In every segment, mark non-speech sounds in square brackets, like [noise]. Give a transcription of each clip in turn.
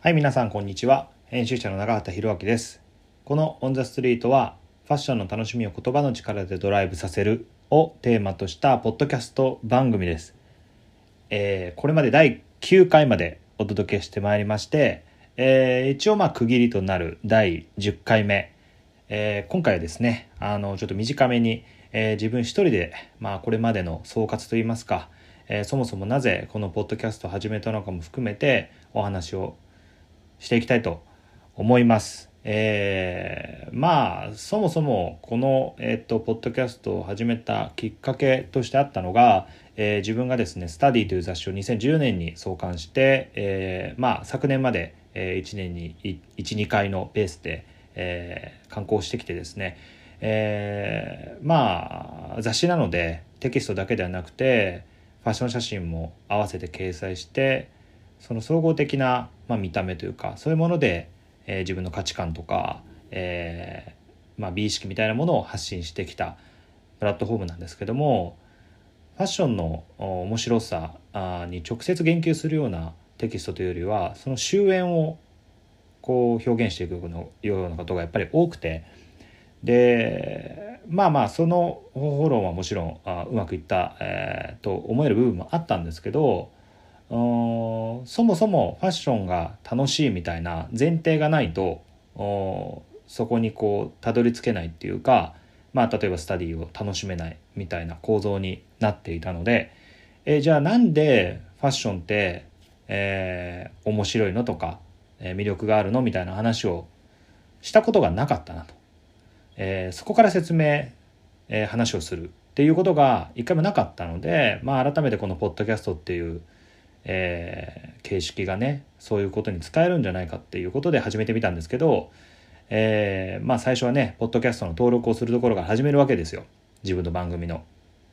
はい、皆さんこんにちは。編集者の永畑博明です。このオンザストリートはファッションの楽しみを言葉の力でドライブさせるをテーマとしたポッドキャスト番組です。えーこれまで第9回までお届けしてまいりまして、えー一応まあ区切りとなる第10回目、えー今回はですねあのちょっと短めに、えー自分一人で、まあ、これまでの総括といいますか、えーそもそもなぜこのポッドキャストを始めたのかも含めてお話をしていきたいと思います。えーまあそもそもこの、えっとポッドキャストを始めたきっかけとしてあったのが、えー自分がですね「スタディという雑誌を2010年に創刊して、えーまあ、昨年まで、え1年に12回のペースで、えー刊行してきてですね、えーまあ雑誌なのでテキストだけではなくてファッション写真も合わせて掲載してその総合的な、まあ、見た目というかそういうもので、えー自分の価値観とか、えーまあ、美意識みたいなものを発信してきたプラットフォームなんですけどもファッションの面白さに直接言及するようなテキストというよりはその終焉をこう表現していくようなことがやっぱり多くてでまあまあその方法論はもちろんあうまくいった、えーと思える部分もあったんですけどそもそもファッションが楽しいみたいな前提がないとそこにこうたどり着けないっていうか、まあ、例えばスタディを楽しめないみたいな構造になっていたので、えじゃあなんでファッションって、えー面白いのとか、えー魅力があるのみたいな話をしたことがなかったなと、えーそこから説明、え話をするっていうことが一回もなかったので、まあ、改めてこのポッドキャストっていう、えー形式がねそういうことに使えるんじゃないかっていうことで始めてみたんですけど、えーまあ最初はねポッドキャストの登録をするところから始めるわけですよ。自分の番組の。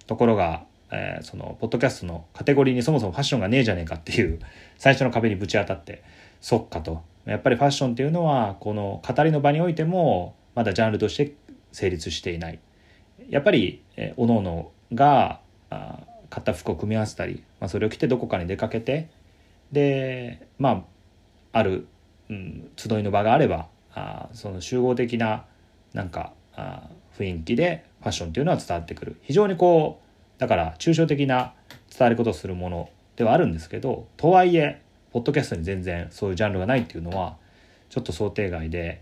ところが、えーそのポッドキャストのカテゴリーにそもそもファッションがねえじゃねえかっていう最初の壁にぶち当たって。そっかと。やっぱりファッションっていうのはこの語りの場においてもまだジャンルとして成立していない。やっぱり、えー、各々があ買った服を組み合わせたり、まあ、それを着てどこかに出かけてでまあある、うん、集いの場があればあその集合的ななんかあ雰囲気でファッションっていうのは伝わってくる。非常にこうだから抽象的な伝わることをするものではあるんですけどとはいえポッドキャストに全然そういうジャンルがないっていうのはちょっと想定外で、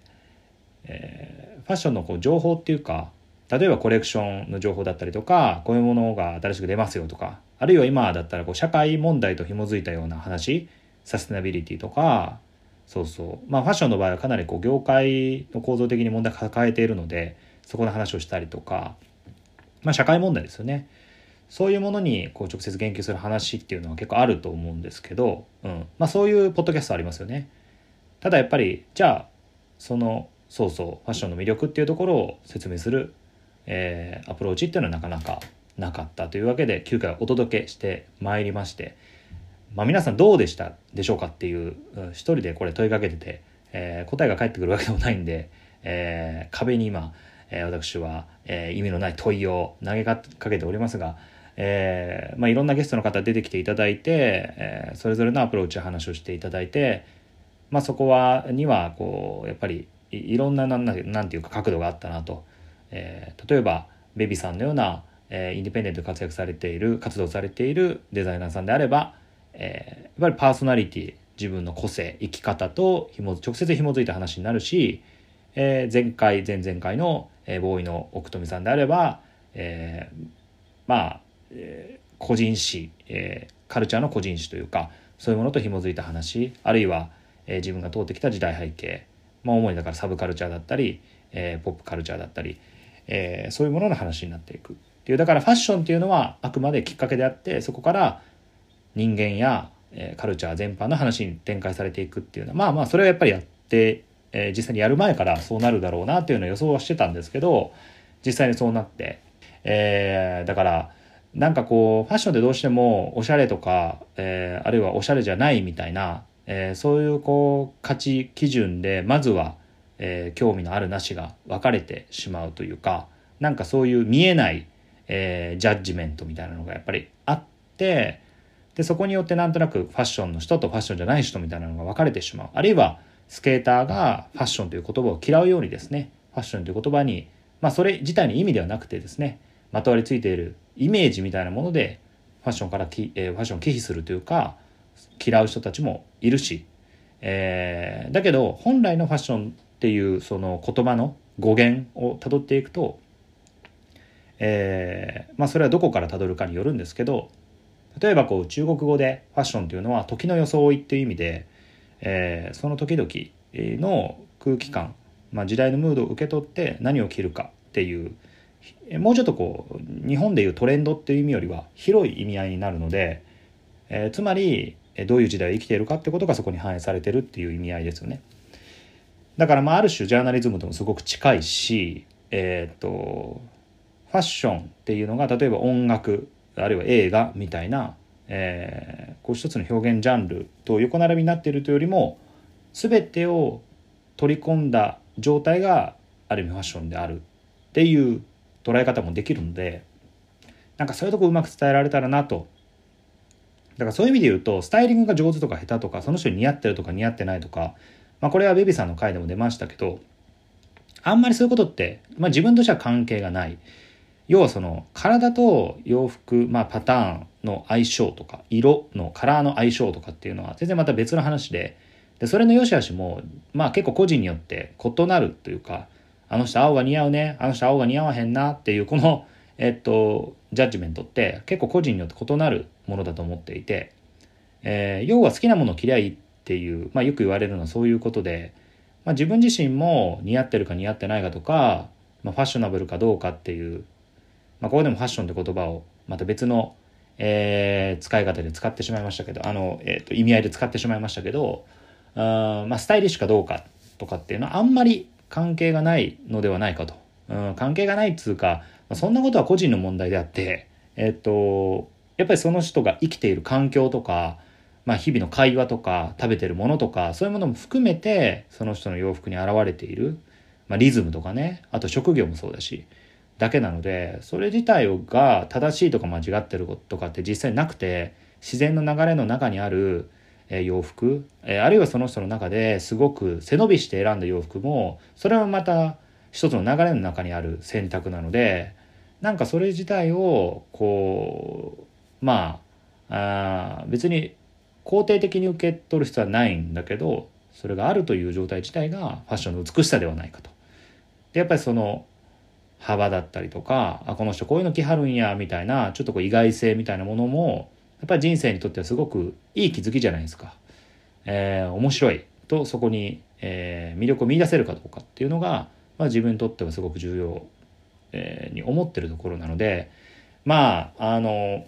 えーファッションのこう情報っていうか例えばコレクションの情報だったりとかこういうものが新しく出ますよとかあるいは今だったらこう社会問題と紐づいたような話サステナビリティとかそうそう。まあファッションの場合はかなりこう業界の構造的に問題抱えているのでそこの話をしたりとかまあ社会問題ですよね。そういうものにこう直接言及する話っていうのは結構あると思うんですけど、うん。まあ、そういうポッドキャストありますよね。ただやっぱりじゃあそのそうそうファッションの魅力っていうところを説明する、えーアプローチっていうのはなかなかなかったというわけで9回お届けしてまいりまして、まあ、皆さんどうでしたでしょうかっていう一人でこれ問いかけてて、えー答えが返ってくるわけでもないんで、えー壁に今、えー私は、えー意味のない問いを投げかけておりますが、えーまあ、いろんなゲストの方出てきていただいて、えーそれぞれのアプローチ話をしていただいて、まあ、そこはにはこうやっぱりいろんななんなんなんていうか角度があったなと、えー例えばベビさんのような、えーインディペンデントで活躍されている活動されているデザイナーさんであれば、えーやっぱりパーソナリティ自分の個性生き方とひも直接紐づいた話になるし、えー前回前々回の、えーボーイの奥富さんであれば、えーまあ、えー個人史、えーカルチャーの個人史というかそういうものと紐づいた話あるいは、えー自分が通ってきた時代背景、まあ、主にだからサブカルチャーだったり、えーポップカルチャーだったり、えーそういうものの話になっていくっていう。だからファッションっていうのはあくまできっかけであってそこから人間や、えーカルチャー全般の話に展開されていくっていうの。はまあまあそれはやっぱりやって、えー実際にやる前からそうなるだろうなっていうのを予想はしてたんですけど実際にそうなって、えーだからなんかこうファッションってどうしてもおしゃれとか、えーあるいはおしゃれじゃないみたいな、えーそういうこう価値基準でまずは、えー興味のあるなしが分かれてしまうというかなんかそういう見えない、えージャッジメントみたいなのがやっぱりあってでそこによってなんとなくファッションの人とファッションじゃない人みたいなのが分かれてしまう。あるいはスケーターがファッションという言葉を嫌うようにですねファッションという言葉にまあそれ自体の意味ではなくてですねまとわりついているイメージみたいなものでファッションからき、えー、ファッションを忌避するというか嫌う人たちもいるし、えー、だけど本来のファッションっていうその言葉の語源をたどっていくと、えー、まあそれはどこからたどるかによるんですけど例えばこう中国語でファッションというのは時の装いっていう意味で、えー、その時々の空気感、まあ、時代のムードを受け取って何を着るかっていうもうちょっとこう日本でいうトレンドっていう意味よりは広い意味合いになるので、えー、つまりどういう時代を生きているかってことがそこに反映されてるっていう意味合いですよね。だからまあある種ジャーナリズムともすごく近いし、えー、とファッションっていうのが例えば音楽あるいは映画みたいな、えー、こう一つの表現ジャンルと横並びになっているというよりも全てを取り込んだ状態がある意味ファッションであるっていう捉え方もできるのでなんかそういうとこうまく伝えられたらなと。だからそういう意味で言うとスタイリングが上手とか下手とかその人に似合ってるとか似合ってないとか、まあ、これはベビさんの回でも出ましたけどあんまりそういうことって、まあ、自分としては関係がない。要はその体と洋服、まあ、パターンの相性とか色のカラーの相性とかっていうのは全然また別の話ででそれの良し悪しも、まあ、結構個人によって異なるというかあの人青が似合うねあの人青が似合わへんなっていうこの、えっと、ジャッジメントって結構個人によって異なるものだと思っていて、えー、要は好きなものを着りゃいいっていう、まあ、よく言われるのはそういうことで、まあ、自分自身も似合ってるか似合ってないかとか、まあ、ファッショナブルかどうかっていうまあ、ここでもファッションって言葉をまた別の、えー、使い方で使ってしまいましたけどあの、えー、と意味合いで使ってしまいましたけどあ、まあ、スタイリッシュかどうかとかっていうのはあんまり関係がないのではないかと、うん、関係がないっつうか、まあ、そんなことは個人の問題であってえっ、ー、とやっぱりその人が生きている環境とか、まあ、日々の会話とか食べてるものとかそういうものも含めてその人の洋服に現れている、まあ、リズムとかねあと職業もそうだしだけなのでそれ自体が正しいとか間違ってるとかって実際なくて自然の流れの中にある洋服あるいはその人の中ですごく背伸びして選んだ洋服もそれはまた一つの流れの中にある選択なのでなんかそれ自体をこうまああ別に肯定的に受け取る必要はないんだけどそれがあるという状態自体がファッションの美しさではないかと。でやっぱりその幅だったりとかあこの人こういうの着はるんやみたいなちょっとこう意外性みたいなものもやっぱり人生にとってはすごくいい気づきじゃないですか。えー、面白いとそこに、えー、魅力を見出せるかどうかっていうのが、まあ、自分にとってはすごく重要、えー、に思ってるところなのでまああの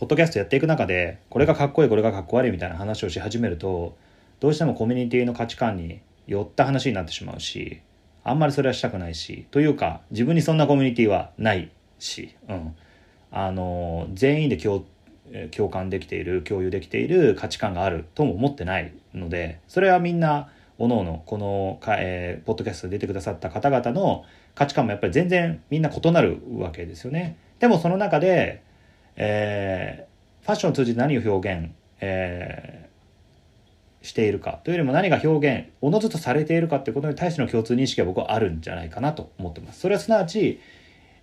ポッドキャストやっていく中でこれがかっこいいこれがかっこ悪いみたいな話をし始めるとどうしてもコミュニティの価値観に寄った話になってしまうしあんまりそれはしたくないしというか自分にそんなコミュニティはないし、うん、あの全員で共共感できている共有できている価値観があるとも思ってないのでそれはみんなおのおのこのか、えー、ポッドキャストで出てくださった方々の価値観もやっぱり全然みんな異なるわけですよね。でもその中で、えー、ファッションを通じて何を表現、えしているかというよりも何が表現おのずとされているかってことに対しての共通認識は僕はあるんじゃないかなと思ってます。それはすなわち、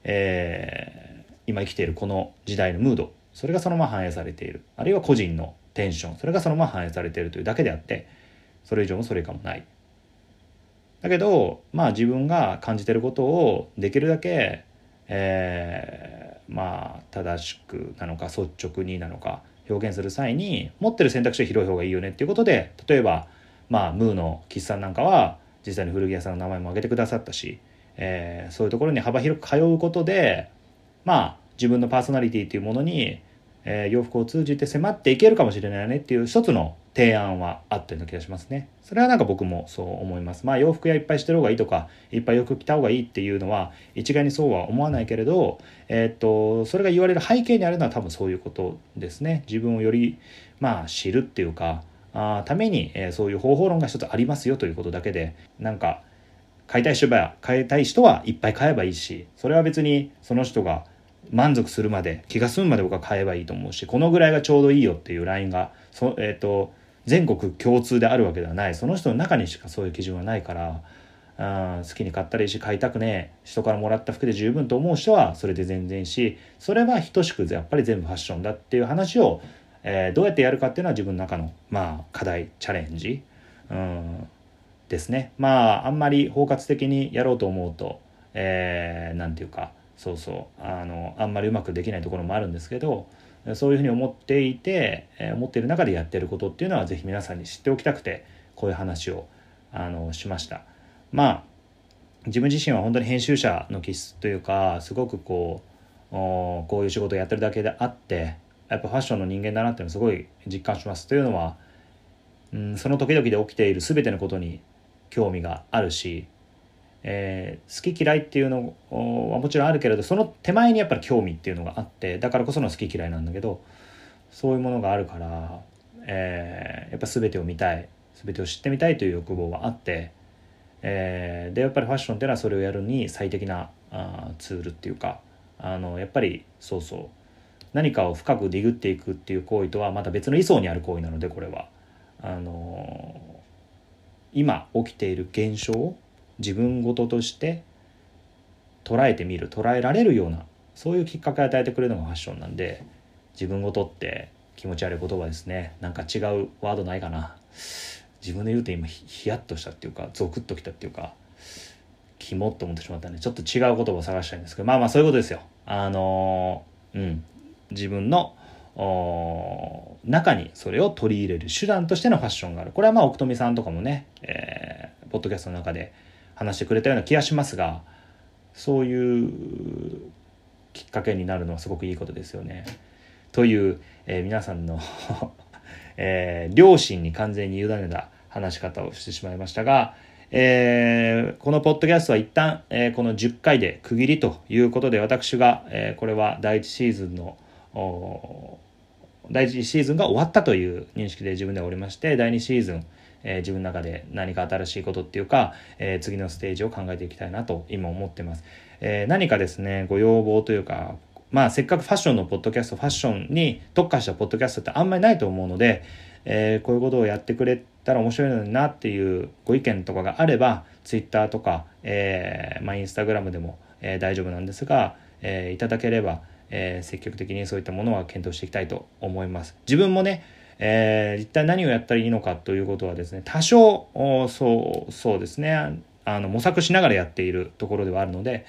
えー、今生きているこの時代のムードそれがそのまま反映されているあるいは個人のテンションそれがそのまま反映されているというだけであってそれ以上もそれ以下もない。だけどまあ自分が感じてることをできるだけ、えー、まあ正しくなのか率直になのか表現する際に持ってる選択肢が広い方がいいよねっていうことで例えばまあムーの岸さんなんかは実際に古着屋さんの名前も挙げてくださったし、えー、そういうところに幅広く通うことでまあ自分のパーソナリティというものに、えー、洋服を通じて迫っていけるかもしれないよねっていう一つの提案はあったような気がしますね。それはなんか僕もそう思います。まあ洋服屋いっぱいしてる方がいいとか、いっぱい洋服着た方がいいっていうのは一概にそうは思わないけれど、えー、っと、それが言われる背景にあるのは多分そういうことですね。自分をより、まあ知るっていうか、あために、えー、そういう方法論が一つありますよということだけで、なんか、買いたい人は買いたい人はいっぱい買えばいいしそれは別にその人が満足するまで気が済むまで僕は買えばいいと思うしこのぐらいがちょうどいいよっていうラインがそ、えーと、全国共通であるわけではない。その人の中にしかそういう基準はないからあ好きに買ったらいいし買いたくねえ。人からもらった服で十分と思う人はそれで全然しそれは等しくやっぱり全部ファッションだっていう話を、えー、どうやってやるかっていうのは自分の中の、まあ、課題チャレンジ、うん、ですね。まああんまり包括的にやろうと思うと何、えー、て言うかそうそうあのあんまりうまくできないところもあるんですけどそういうふうに思っていて、え、思っている中でやってることっていうのは是非皆さんに知っておきたくてこういう話をあのしました。まあ自分自身は本当に編集者の気質というかすごくこうこういう仕事をやってるだけであってやっぱファッションの人間だなっていうのすごい実感しますというのは、うん、その時々で起きている全てのことに興味があるしえー、好き嫌いっていうのはもちろんあるけれどその手前にやっぱり興味っていうのがあってだからこその好き嫌いなんだけどそういうものがあるから、えー、やっぱ全てを見たい全てを知ってみたいという欲望はあって、えー、でやっぱりファッションっていうのはそれをやるに最適なあツールっていうかあのやっぱりそうそう何かを深くディグっていくっていう行為とはまた別の位相にある行為なのでこれは。あの今起きている現象自分事として捉えてみる捉えられるようなそういうきっかけを与えてくれるのがファッションなんで自分事って気持ち悪い言葉ですね。なんか違うワードないかな。自分で言うと今ヒヤッとしたっていうかゾクッときたっていうかキモっと思ってしまったんでちょっと違う言葉を探したいんですけどまあまあそういうことですよ。あのうん。自分の中にそれを取り入れる手段としてのファッションがある。これはまあ奥富さんとかもね、えー、ポッドキャストの中で話してくれたような気がしますがそういうきっかけになるのはすごくいいことですよね。という、えー、皆さんの [laughs] えー、両親に完全に委ねた話し方をしてしまいましたが、えー、このポッドキャストは一旦、えー、この10回で区切りということで私が、えー、これは第1シーズンの第1シーズンが終わったという認識で自分ではおりまして第2シーズンえー、自分の中で何か新しいことっていうか、えー、次のステージを考えていきたいなと今思ってます。えー、何かですね、ご要望というか、まあせっかくファッションのポッドキャスト、ファッションに特化したポッドキャストってあんまりないと思うので、え、こういうことをやってくれたら面白いのになっていうご意見とかがあれば、Twitter とか、え、まあ Instagram でも、え、大丈夫なんですが、え、いただければ、え、積極的にそういったものは検討していきたいと思います。自分もね、えー、一体何をやったらいいのかということはですね多少そうそうですねあの模索しながらやっているところではあるので、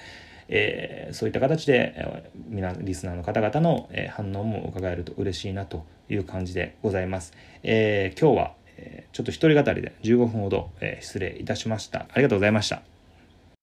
えー、そういった形で、え、皆リスナーの方々の、え、反応も伺えると嬉しいなという感じでございます。えー、今日は、え、ちょっと一人語りで15分ほど、え、失礼いたしました。ありがとうございました。